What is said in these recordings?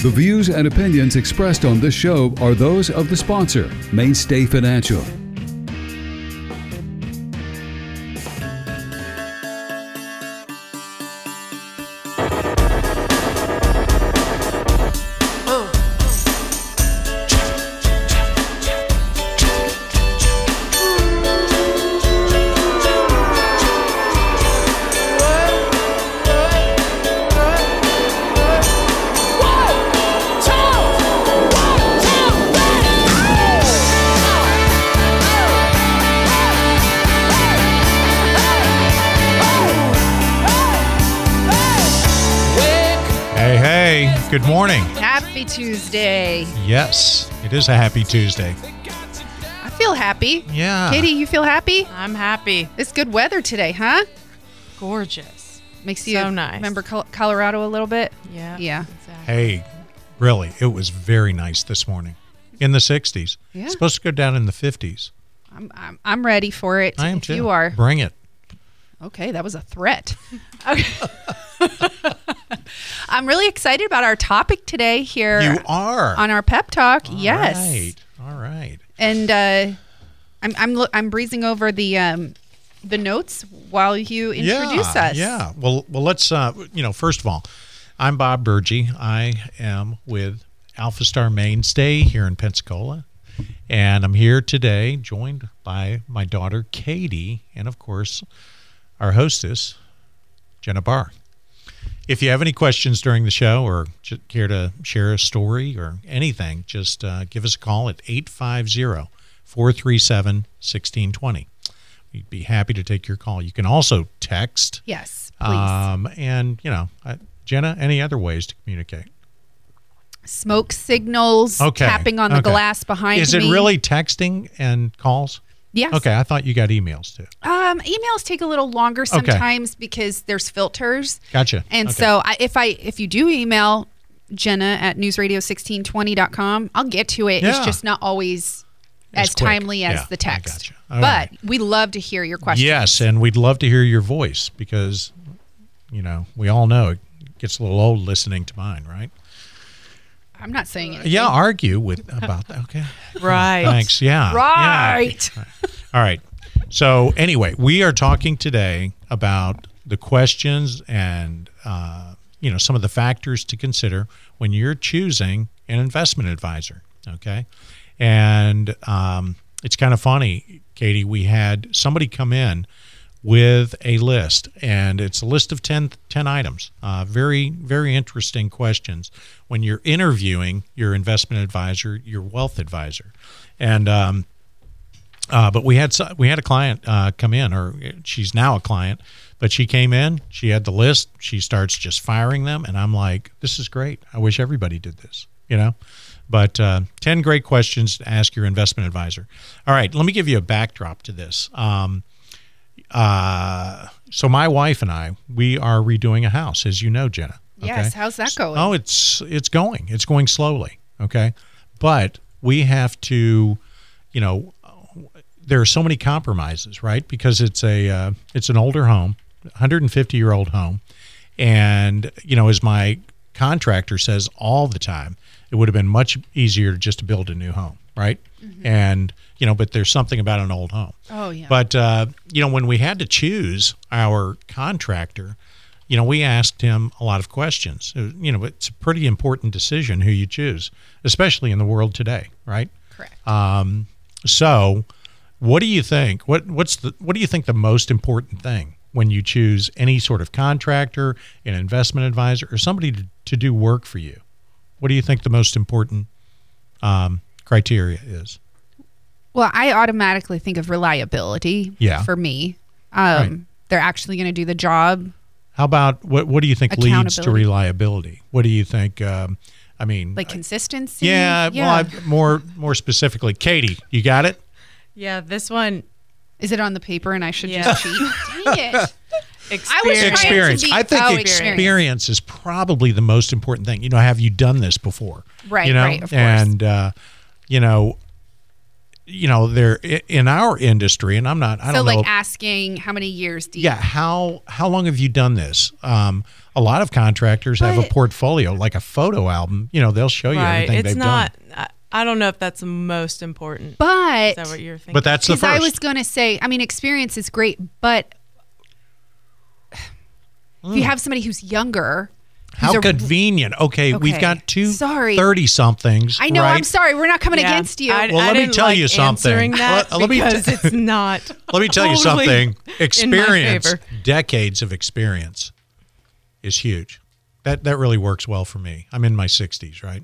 The views and opinions expressed on this show are those of the sponsor, Mainstay Financial. Good morning. Happy Tuesday. Yes, it is a happy Tuesday. I feel happy. Yeah. Katie, you feel happy? I'm happy. It's good weather today, huh? Gorgeous. Makes you So nice. remember Col- Colorado a little bit. Yeah. Yeah. Exactly. Hey, really, it was very nice this morning in the 60s. Yeah. It's supposed to go down in the 50s. I'm, I'm I'm ready for it. I am if too. You are Bring it. okay. That was a threat. okay. I'm really excited about our topic today here You are. on our pep talk. All yes. right. All right. And uh, I'm I'm I'm breezing over the um, the notes while you introduce yeah, us. Yeah. Well, well, let's. Uh, you know, first of all, I'm Bob Burgee. I am with Alpha Star Mainstay here in Pensacola, and I'm here today, joined by my daughter Katie, and of course, our hostess Jenna Barr. If you have any questions during the show or care to share a story or anything, just uh, give us a call at 850 437 1620. We'd be happy to take your call. You can also text. Yes. Please. Um, and, you know, uh, Jenna, any other ways to communicate? Smoke signals. Okay. Tapping on the okay. glass behind Is me. it really texting and calls? Yes. Okay, I thought you got emails too. Um, emails take a little longer sometimes because there's filters. Gotcha. And Okay. so I, if I if you do email Jenna at newsradio1620.com, I'll get to it. Yeah. It's just not always As as, quick. timely as Yeah, the I text. gotcha. But right. we love to hear your questions. Yes, and we'd love to hear your voice because, you know, we all know it gets a little old listening to mine, right? I'm not saying anything. Yeah, argue with about that. Okay. Right. Thanks. Yeah. Right. Yeah. All right. So anyway, we are talking today about the questions and uh, you know some of the factors to consider when you're choosing an investment advisor. Okay, and um, it's kind of funny, Katie. We had somebody come in with a list, and it's a list of 10, 10 items. Uh, very, very interesting questions when you're interviewing your investment advisor, your wealth advisor, and um, uh, but we had we had a client uh, come in, or she's now a client, but she came in, she had the list, she starts just firing them, and I'm like, this is great. I wish everybody did this, you know. But uh, ten great questions to ask your investment advisor. All right, let me give you a backdrop to this. Um, uh, so my wife and I, we are redoing a house, as you know, Jenna. Yes. How's that going? Oh, it's it's going. It's going slowly. Okay, but we have to, you know, there are so many compromises, right? Because it's a uh, it's an older home, 150 year old home, and you know, as my contractor says all the time, it would have been much easier just to build a new home, right? And you know, but there's something about an old home. Oh, yeah. But uh, you know, when we had to choose our contractor, you know, we asked him a lot of questions. You know, it's a pretty important decision who you choose, especially in the world today, right? Correct. Um, so, what do you think? What what's the what do you think the most important thing when you choose any sort of contractor, an investment advisor, or somebody to, to do work for you? What do you think the most important um, criteria is? well, I automatically think of reliability. Yeah. For me, um, Right. they're actually going to do the job. How about what what do you think leads to reliability? What do you think? Um, I mean, Like consistency. yeah, Well, I, more more specifically, Katie, you got it. Yeah, this one Is it on the paper and I should Yeah. just cheat? Dang it. experience. I was trying to experience. be- I think oh, experience. is probably the most important thing. You know, have you done this before? Right, You know, right, of course. and uh, you know, you know, they're in our industry, and I'm not. I so don't so like know. asking how many years do you yeah, how how long have you done this? Um, a lot of contractors have a portfolio, like a photo album. You know, they'll show you right. everything It's they've not. done. I, I don't know if that's the most important. but Is that what you're thinking? But that's the because first. I was going to say, I mean, experience is great, but if you have somebody who's younger, who's how a- convenient. Okay, we've got two Sorry. 30 somethings. I know. right? I'm sorry. We're not coming Yeah. against you. I, Well, I let me didn't tell like you something. That Let- let me t- because it's not. Let me tell you something. Experience, favor. decades of experience, is huge. That that really works well for me. I'm in my 60s, right?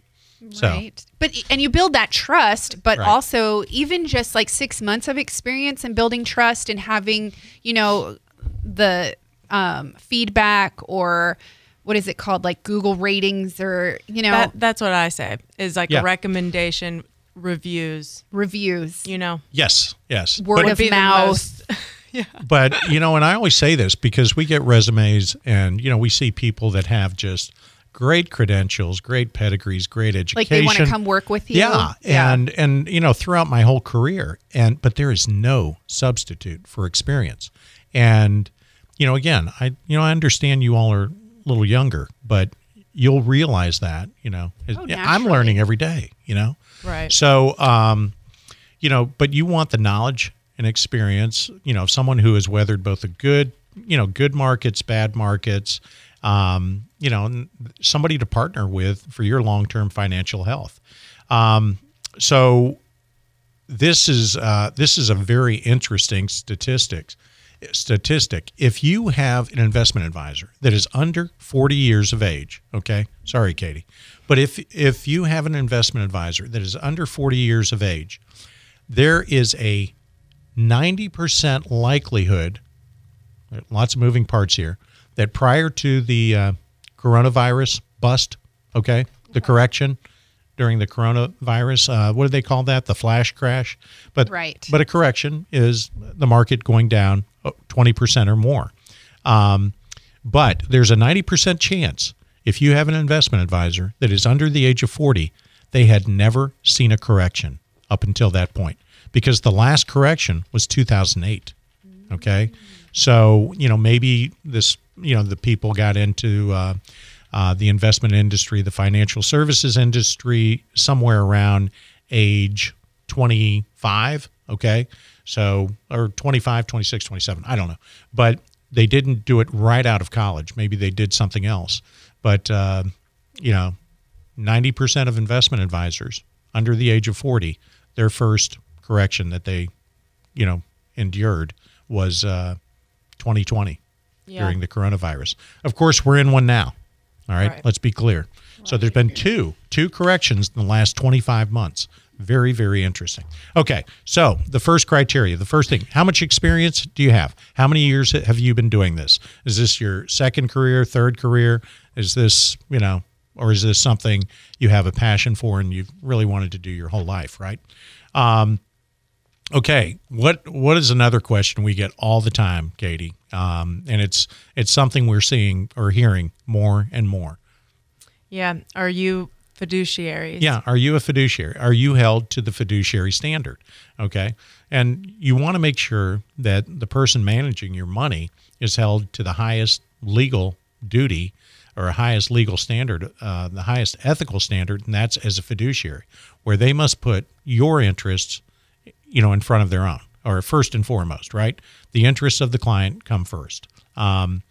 So Right. But and you build that trust, but Right. also even just like six months of experience and building trust and having, you know, the um, feedback or what is it called? Like Google ratings or, you know, That, that's what I say. Is like Yeah. a recommendation, reviews. reviews, You know, yes, yes. word But- of mouth. yeah but you know, and I always say this because we get resumes, and you know, we see people that have just great credentials, great pedigrees, great education. Like they want to come work with you. Yeah, and and you know, throughout my whole career, and but there is no substitute for experience. And you know, again, I you know, I understand you all are a little younger, but you'll realize that you know, Oh, I'm learning every day. You know, Right. So, um, you know, but you want the knowledge and experience, you know, someone who has weathered both the good, you know, good markets, bad markets, um, you know, somebody to partner with for your long term financial health. Um, so this is uh, this is a very interesting statistics statistic. If you have an investment advisor that is under 40 years of age, okay, sorry, Katie, but if if you have an investment advisor that is under 40 years of age, there is a 90% likelihood, lots of moving parts here, that prior to the uh, coronavirus bust, okay, the correction during the coronavirus, uh, what do they call that? The flash crash. But Right. but a correction is the market going down 20% or more. Um, but there's a 90% chance if you have an investment advisor that is under the age of 40, they had never seen a correction up until that point because the last correction was 2008. Okay. So, you know, maybe this, you know, the people got into uh, uh, the investment industry, the financial services industry somewhere around age 25. Okay. So, or 25, 26, 27. I don't know. But they didn't do it right out of college. Maybe they did something else. But, uh, you know, 90% of investment advisors under the age of 40, their first correction that they, you know, endured was uh, 2020 Yeah. during the coronavirus. Of course, we're in one now. All right, Right. let's be clear. So there's been two two corrections in the last 25 months. Very very interesting. Okay, so the first criteria, the first thing, how much experience do you have? How many years have you been doing this? Is this your second career, third career? Is this, you know, or is this something you have a passion for and you've really wanted to do your whole life, right? Um, Okay, what what is another question we get all the time, Katie? Um, and it's it's something we're seeing or hearing more and more. Yeah. Are you fiduciaries? Yeah, are you a fiduciary? Are you held to the fiduciary standard? Okay, and you want to make sure that the person managing your money is held to the highest legal duty or highest legal standard, uh, the highest ethical standard, and that's as a fiduciary, where they must put your interests you know, in front of their own, or first and foremost, right? The interests of the client come first. Um,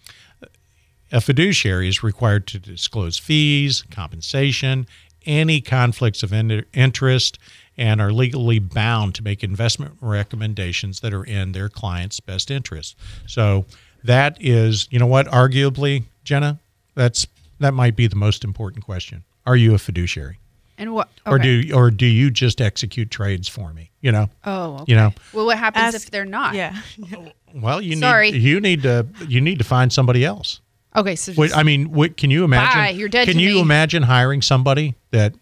a fiduciary is required to disclose fees, compensation, any conflicts of interest, and are legally bound to make investment recommendations that are in their client's best interest. So that is, you know what? Arguably, Jenna, that's that might be the most important question. Are you a fiduciary? And what? or do or do you just execute trades for me? You know. Oh, okay. You know. Well, what happens Ask- if they're not? Yeah. Well, you Sorry. need you need to you need to find somebody else. Okay, so Wait, just, I mean, what, can you imagine? Bye, you're dead Can to you me. imagine hiring somebody that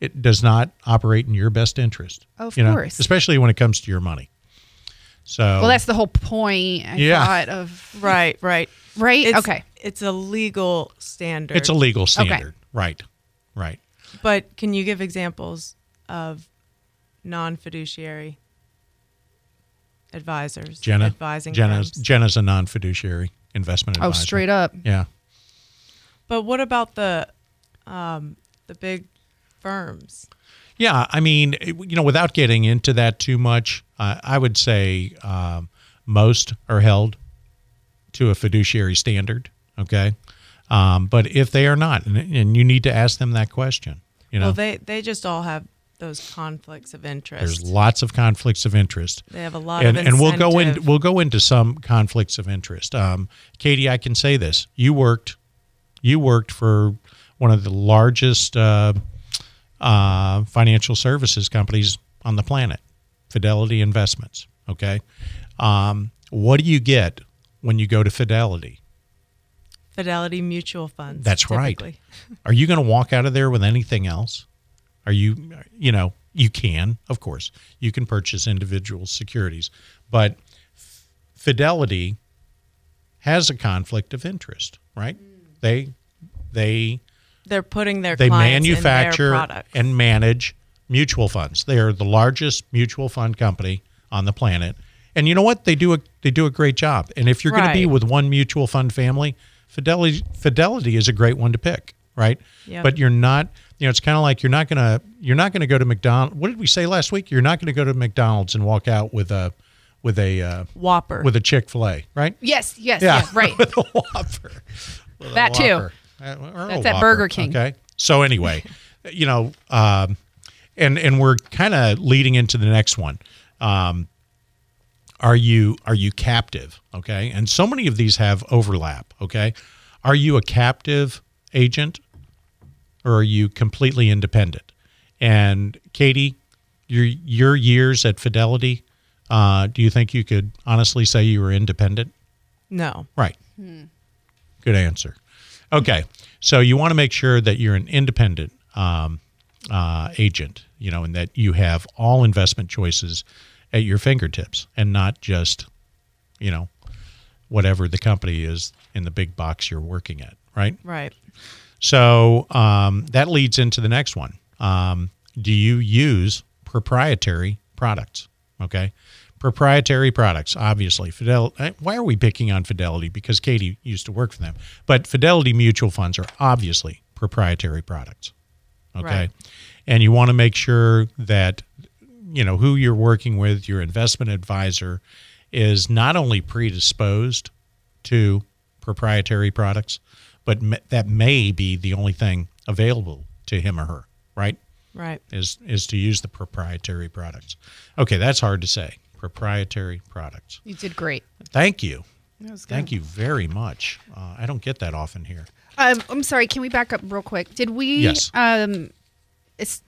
it does not operate in your best interest? Of you know, course. especially when it comes to your money. So well, that's the whole point. I Yeah. thought of right. Right. right. It's, okay, It's a legal standard. it's a legal standard, right? Right. But can you give examples of non fiduciary advisors, Jenna, advising Jenna's, firms. Jenna's a non-fiduciary investment Oh, straight up. Yeah. But what about the um, the big firms? Yeah, I mean, you know, without getting into that too much, uh, I would say um, most are held to a fiduciary standard. Okay, um, but if they are not, and, and you need to ask them that question. You know, Well, they they just all have those conflicts of interest. there's lots of conflicts of interest. they have a lot and, of and we'll go in we'll go into some conflicts of interest. Um, Katie, I can say this: you worked you worked for one of the largest uh, uh, financial services companies on the planet, Fidelity Investments. Okay, um, what do you get when you go to Fidelity? Fidelity mutual funds. That's right. typically. Are you going to walk out of there with anything else? Are you, you know, you can, of course, you can purchase individual securities, but F- Fidelity has a conflict of interest, right? Mm. They, they, They're putting their they in their manufacture and manage mutual funds. They are the largest mutual fund company on the planet, and you know what? They do a they do a great job. And if you're going to be with one mutual fund family, Fidelity Fidelity is a great one to pick, right? Yep. But you're not. You know, it's kind of like you're not gonna you're not gonna go to McDonald's. What did we say last week? You're not gonna go to McDonald's and walk out with a with a uh, Whopper. with a Chick Fil A, right? Yes, yes, yeah, right. with a Whopper. With That too. Whopper. Uh, or That's at Burger King. Okay. So anyway, you know, um, and and we're kind of leading into the next one. Um, are you are you captive? Okay, and so many of these have overlap. Okay, are you a captive agent or are you completely independent? And Katie, your your years at Fidelity, uh, do you think you could honestly say you were independent? no. Right. Good answer. Okay, so you want to make sure that you're an independent um, uh, agent, you know, and that you have all investment choices at your fingertips, and not just, you know, whatever the company is in the big box you're working at. Right. Right. So um, that leads into the next one. Um, do you use proprietary products? Okay. Proprietary products, obviously. Fidel. eh, Why are we picking on Fidelity? Because Katie used to work for them. But Fidelity mutual funds are obviously proprietary products. Okay. Right. And you want to make sure that, you know, who you're working with, your investment advisor, is not only predisposed to proprietary products, but m- that may be the only thing available to him or her, right? Right. Is is to use the proprietary products. Okay, that's hard to say. Proprietary products. You did great. Thank you. That was good. Thank you very much. Uh, I don't get that often here. Um, I'm sorry. Can we back up real quick? Did we Yes. um, es-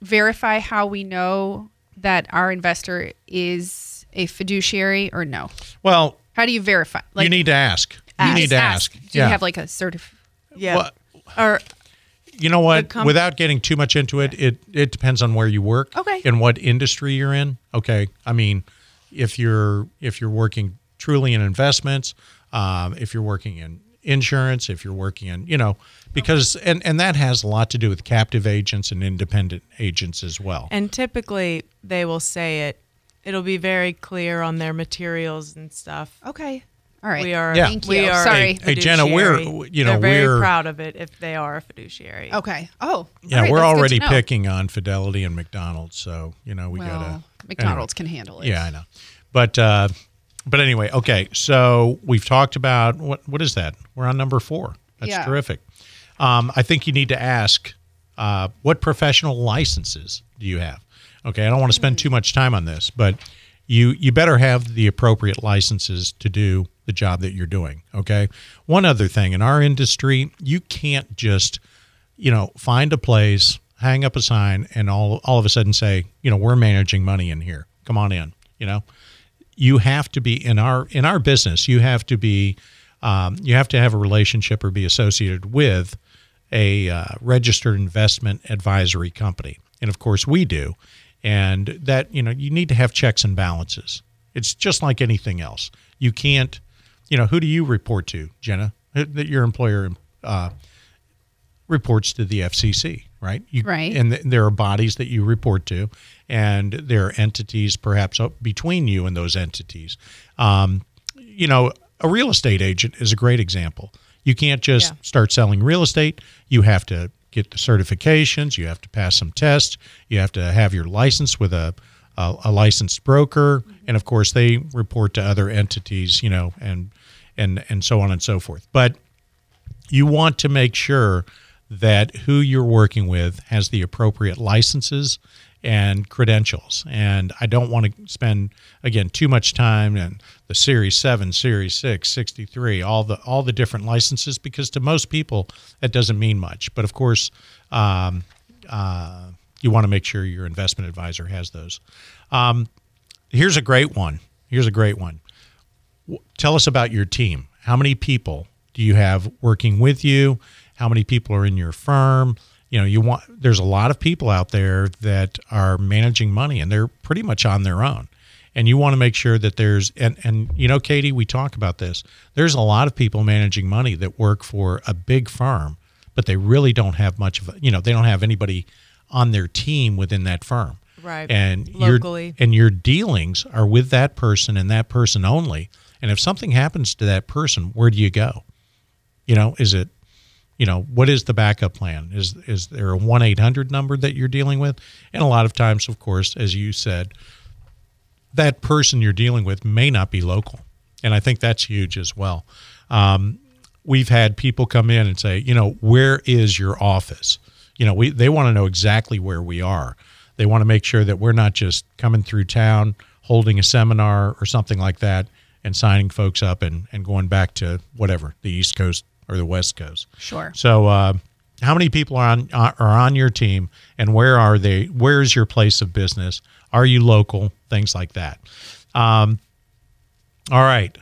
verify how we know that our investor is a fiduciary or no? Well, How do you verify? you need to ask. You need to ask. Do yeah. you have like a certif? Yeah. Well, or you know what? Com- Without getting too much into it, it it depends on where you work. Okay. And what industry you're in. Okay. I mean, if you're if you're working truly in investments, um, if you're working in insurance, if you're working in, you know, because and and that has a lot to do with captive agents and independent agents as well. and typically they will say it. It'll be very clear on their materials and stuff. Okay. All right. We are. Yeah. Thank We you. are. Sorry. Hey, Jenna, we're- you know, They're very we're- proud of it if they are a fiduciary. Okay. Oh. yeah, all right, we're that's already picking on Fidelity and McDonald's, so you know we Well, gotta McDonald's can handle it. Yeah, I know. But uh, but anyway, okay. So we've talked about what what is that? We're on number four. That's Yeah. terrific. Um, I think you need to ask uh, what professional licenses do you have? Okay, I don't want to spend too much time on this, but you you better have the appropriate licenses to do the job that you're doing. Okay. One other thing in our industry, you can't just you know find a place, hang up a sign, and all all of a sudden say, you know, we're managing money in here. Come on in. You know, you have to be in our in our business. You have to be um, you have to have a relationship or be associated with a uh, registered investment advisory company, and of course we do. And that you know you need to have checks and balances. It's just like anything else. You can't, you know, who do you report to, Jenna? That your employer uh, reports to the FCC, right? You, Right. And th- there are bodies that you report to, and there are entities perhaps up between you and those entities. Um, you know, a real estate agent is a great example. You can't just Yeah. start selling real estate. You have to get the certifications. You have to pass some tests. You have to have your license with a a, a licensed broker, and of course they report to other entities. You know, and and and so on and so forth. But you want to make sure that who you're working with has the appropriate licenses and credentials. And I don't want to spend again too much time in the Series 7, Series 6, 63, all the all the different licenses because to most people that doesn't mean much. But of course, um, uh, you want to make sure your investment advisor has those. Um, here's a great one. Here's a great one tell us about your team. How many people do you have working with you? How many people are in your firm? You know, you want there's a lot of people out there that are managing money and they're pretty much on their own. And you want to make sure that there's and and you know, Katie, we talk about this. There's a lot of people managing money that work for a big firm, but they really don't have much of a, you know, they don't have anybody on their team within that firm Right. and Locally. your and your dealings are with that person and that person only. And if something happens to that person, where do you go? You know, is it you know, what is the backup plan? Is is there a 1-800 number that you're dealing with? And a lot of times, of course, as you said, that person you're dealing with may not be local. And I think that's huge as well. Um, we've had people come in and say, you know, where is your office? You know, we they want to know exactly where we are. They want to make sure that we're not just coming through town, holding a seminar or something like that, and signing folks up and, and going back to whatever the East Coast or the West Coast. Sure. So, uh, how many people are on are on your team, and where are they? Where is your place of business? Are you local? Things like that. Um, all right.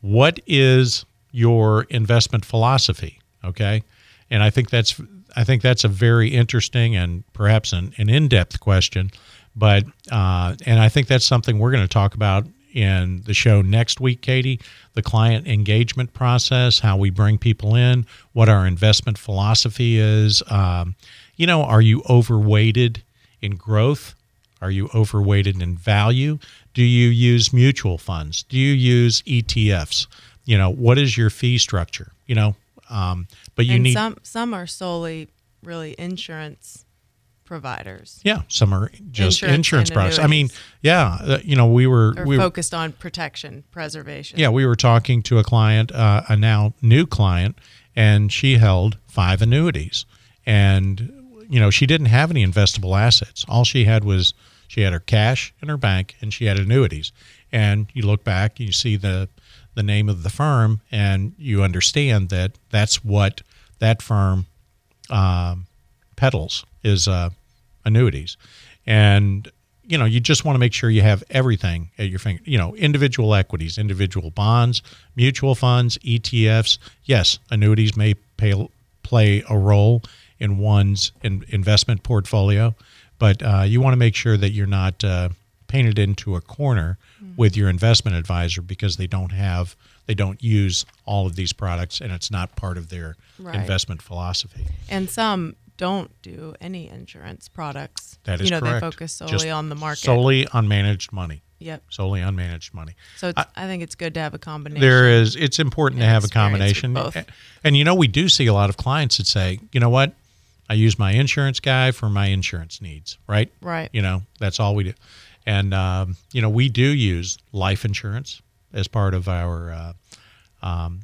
What is your investment philosophy? Okay, and I think that's I think that's a very interesting and perhaps an, an in-depth question, but uh, and I think that's something we're going to talk about in the show next week, Katie. The client engagement process, how we bring people in, what our investment philosophy is. Um, you know, are you overweighted in growth? Are you overweighted in value? Do you use mutual funds? Do you use ETFs? You know, what is your fee structure? You know, um, but you and need some some are solely really insurance providers. yeah, some are just insurance, Insurance products. I mean, yeah, uh, you know, we were They're we were, focused on protection, preservation. yeah, we were talking to a client, uh, a now new client, and she held five annuities, and you know, she didn't have any investable assets. All she had was she had her cash in her bank, and she had annuities. And you look back, you see the the name of the firm, and you understand that that's what that firm um, peddles is uh, annuities, and you know you just want to make sure you have everything at your finger. You know, individual equities, individual bonds, mutual funds, ETFs. Yes, annuities may pay, play a role in one's in, investment portfolio, but uh, you want to make sure that you're not uh, painted into a corner with your investment advisor because they don't have they don't use all of these products and it's not part of their Right. investment philosophy. And some don't do any insurance products. That is you know, correct. they focus solely Just on the market. Solely on managed money. Yep. Solely on managed money. So it's, I, think it's good to have a combination. There is it's important to have a combination. both. And you know, we do see a lot of clients that say, you know what? I use my insurance guy for my insurance needs, right? Right. You know, that's all we do. And um, you know, we do use life insurance as part of our uh, um,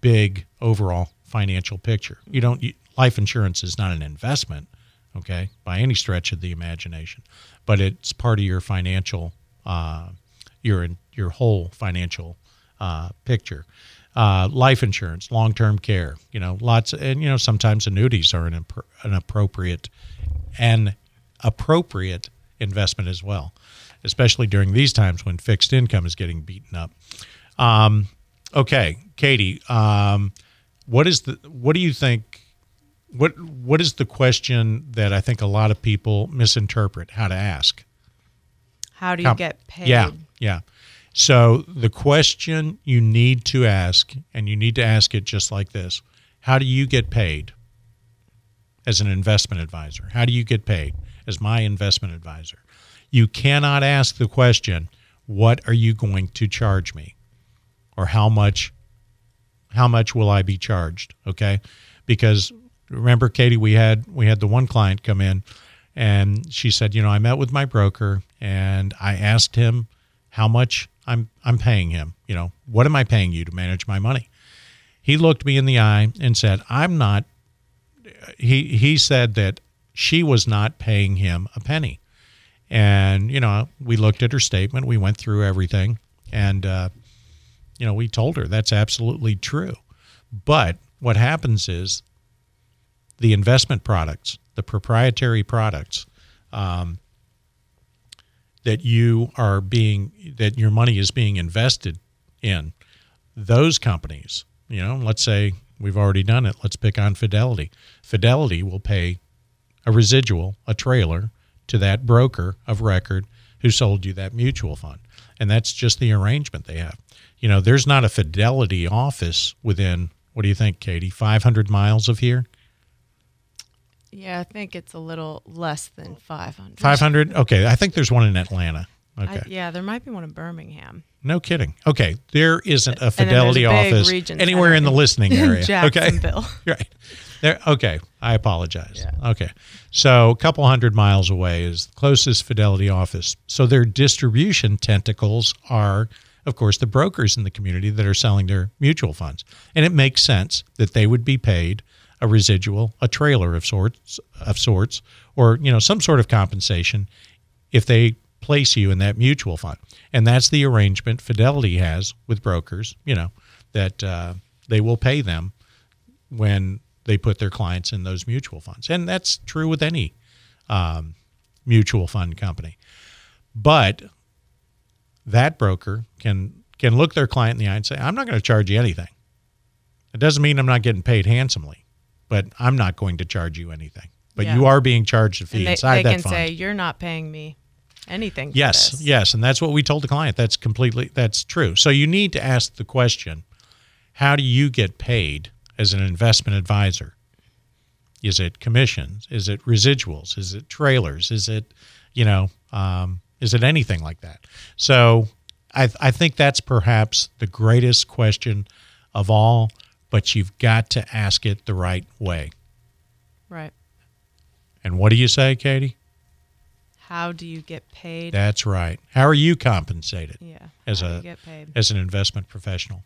big overall financial picture. You don't you, life insurance is not an investment, okay, by any stretch of the imagination, but it's part of your financial uh, your your whole financial uh, picture. Uh, life insurance, long term care, you know, lots, and you know, sometimes annuities are an, impr- an appropriate an appropriate investment as well, especially during these times when fixed income is getting beaten up. Um, okay, Katie, um, what is the what do you think? What what is the question that I think a lot of people misinterpret how to ask? How do you get paid? Yeah, yeah. So the question you need to ask, and you need to ask it just like this: How do you get paid? as an investment advisor? How do you get paid as my investment advisor? You cannot ask the question, what are you going to charge me? Or how much how much will I be charged? Okay? Because remember Katie, we had we had the one client come in and she said, you know, I met with my broker and I asked him how much I'm I'm paying him. You know, what am I paying you to manage my money? He looked me in the eye and said, I'm not he he said that she was not paying him a penny. And, you know, we looked at her statement, we went through everything, and, uh, you know, we told her that's absolutely true. But what happens is the investment products, the proprietary products um, that you are being, that your money is being invested in, those companies, you know, let's say we've already done it, let's pick on Fidelity. Fidelity will pay a residual, a trailer, to that broker of record who sold you that mutual fund. And that's just the arrangement they have. You know, there's not a Fidelity office within, what do you think, Katie, 500 miles of here? Yeah, I think it's a little less than 500. 500? Okay. I think there's one in Atlanta. Okay. I, yeah, there might be one in Birmingham. No kidding. Okay. There isn't a there's a Fidelity office anywhere in the listening area. okay. Jacksonville. right. There, okay. I apologize. Yeah. Okay. So a couple hundred miles away is the closest Fidelity office. So their distribution tentacles are, of course, the brokers in the community that are selling their mutual funds. And it makes sense that they would be paid a residual, a trailer of sorts, of sorts, or you know some sort of compensation if they place you in that mutual fund. And that's the arrangement Fidelity has with brokers, you know, that uh, they will pay them when they put their clients in those mutual funds. And that's true with any um, mutual fund company. But that broker can can look their client in the eye and say, I'm not going to charge you anything. It doesn't mean I'm not getting paid handsomely, but I'm not going to charge you anything. But Yeah. you are being charged a fee And they, inside they that can fund. say, you're not paying me anything. for Yes, this." yes, and that's what we told the client. That's completely that's true. So you need to ask the question, how do you get paid as an investment advisor? Is it commissions? Is it residuals? Is it trailers? Is it, you know, um, is it anything like that? So I, I think that's perhaps the greatest question of all, but you've got to ask it the right way. Right. And what do you say, Katie? How do you get paid? That's right. How are you compensated? yeah. as a get paid? as an investment professional.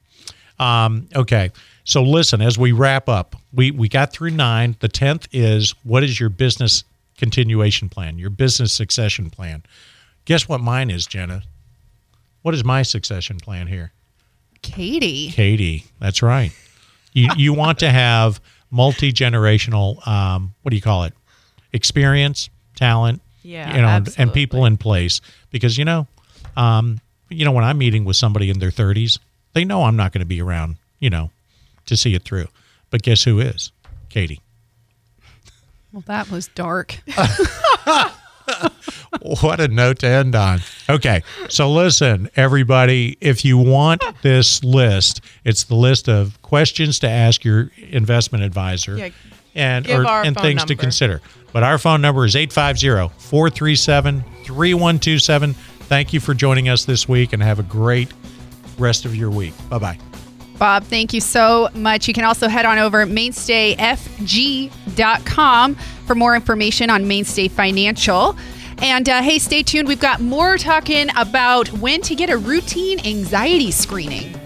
Um, okay, so listen as we wrap up. We we got through nine. The tenth is what is your business continuation plan? Your business succession plan. Guess what mine is, Jenna? What is my succession plan here? Katie. Katie, that's right. You you want to have multi generational. Um, what do you call it? Experience, talent, Yeah, you know, and- and people in place because you know, um, you know, when I'm meeting with somebody in their 30s, they know I'm not going to be around, you know, to see it through. But guess who is? Katie. Well, that was dark. What a note to end on. Okay. So listen, everybody, if you want this list, it's the list of questions to ask your investment advisor Yeah, and or, and things to consider. But our phone number is 850-437-3127. Thank you for joining us this week and have a great rest of your week. Bye-bye. Bob, thank you so much. You can also head on over mainstayfg.com for more information on Mainstay Financial. And uh, hey, stay tuned. We've got more talking about when to get a routine anxiety screening.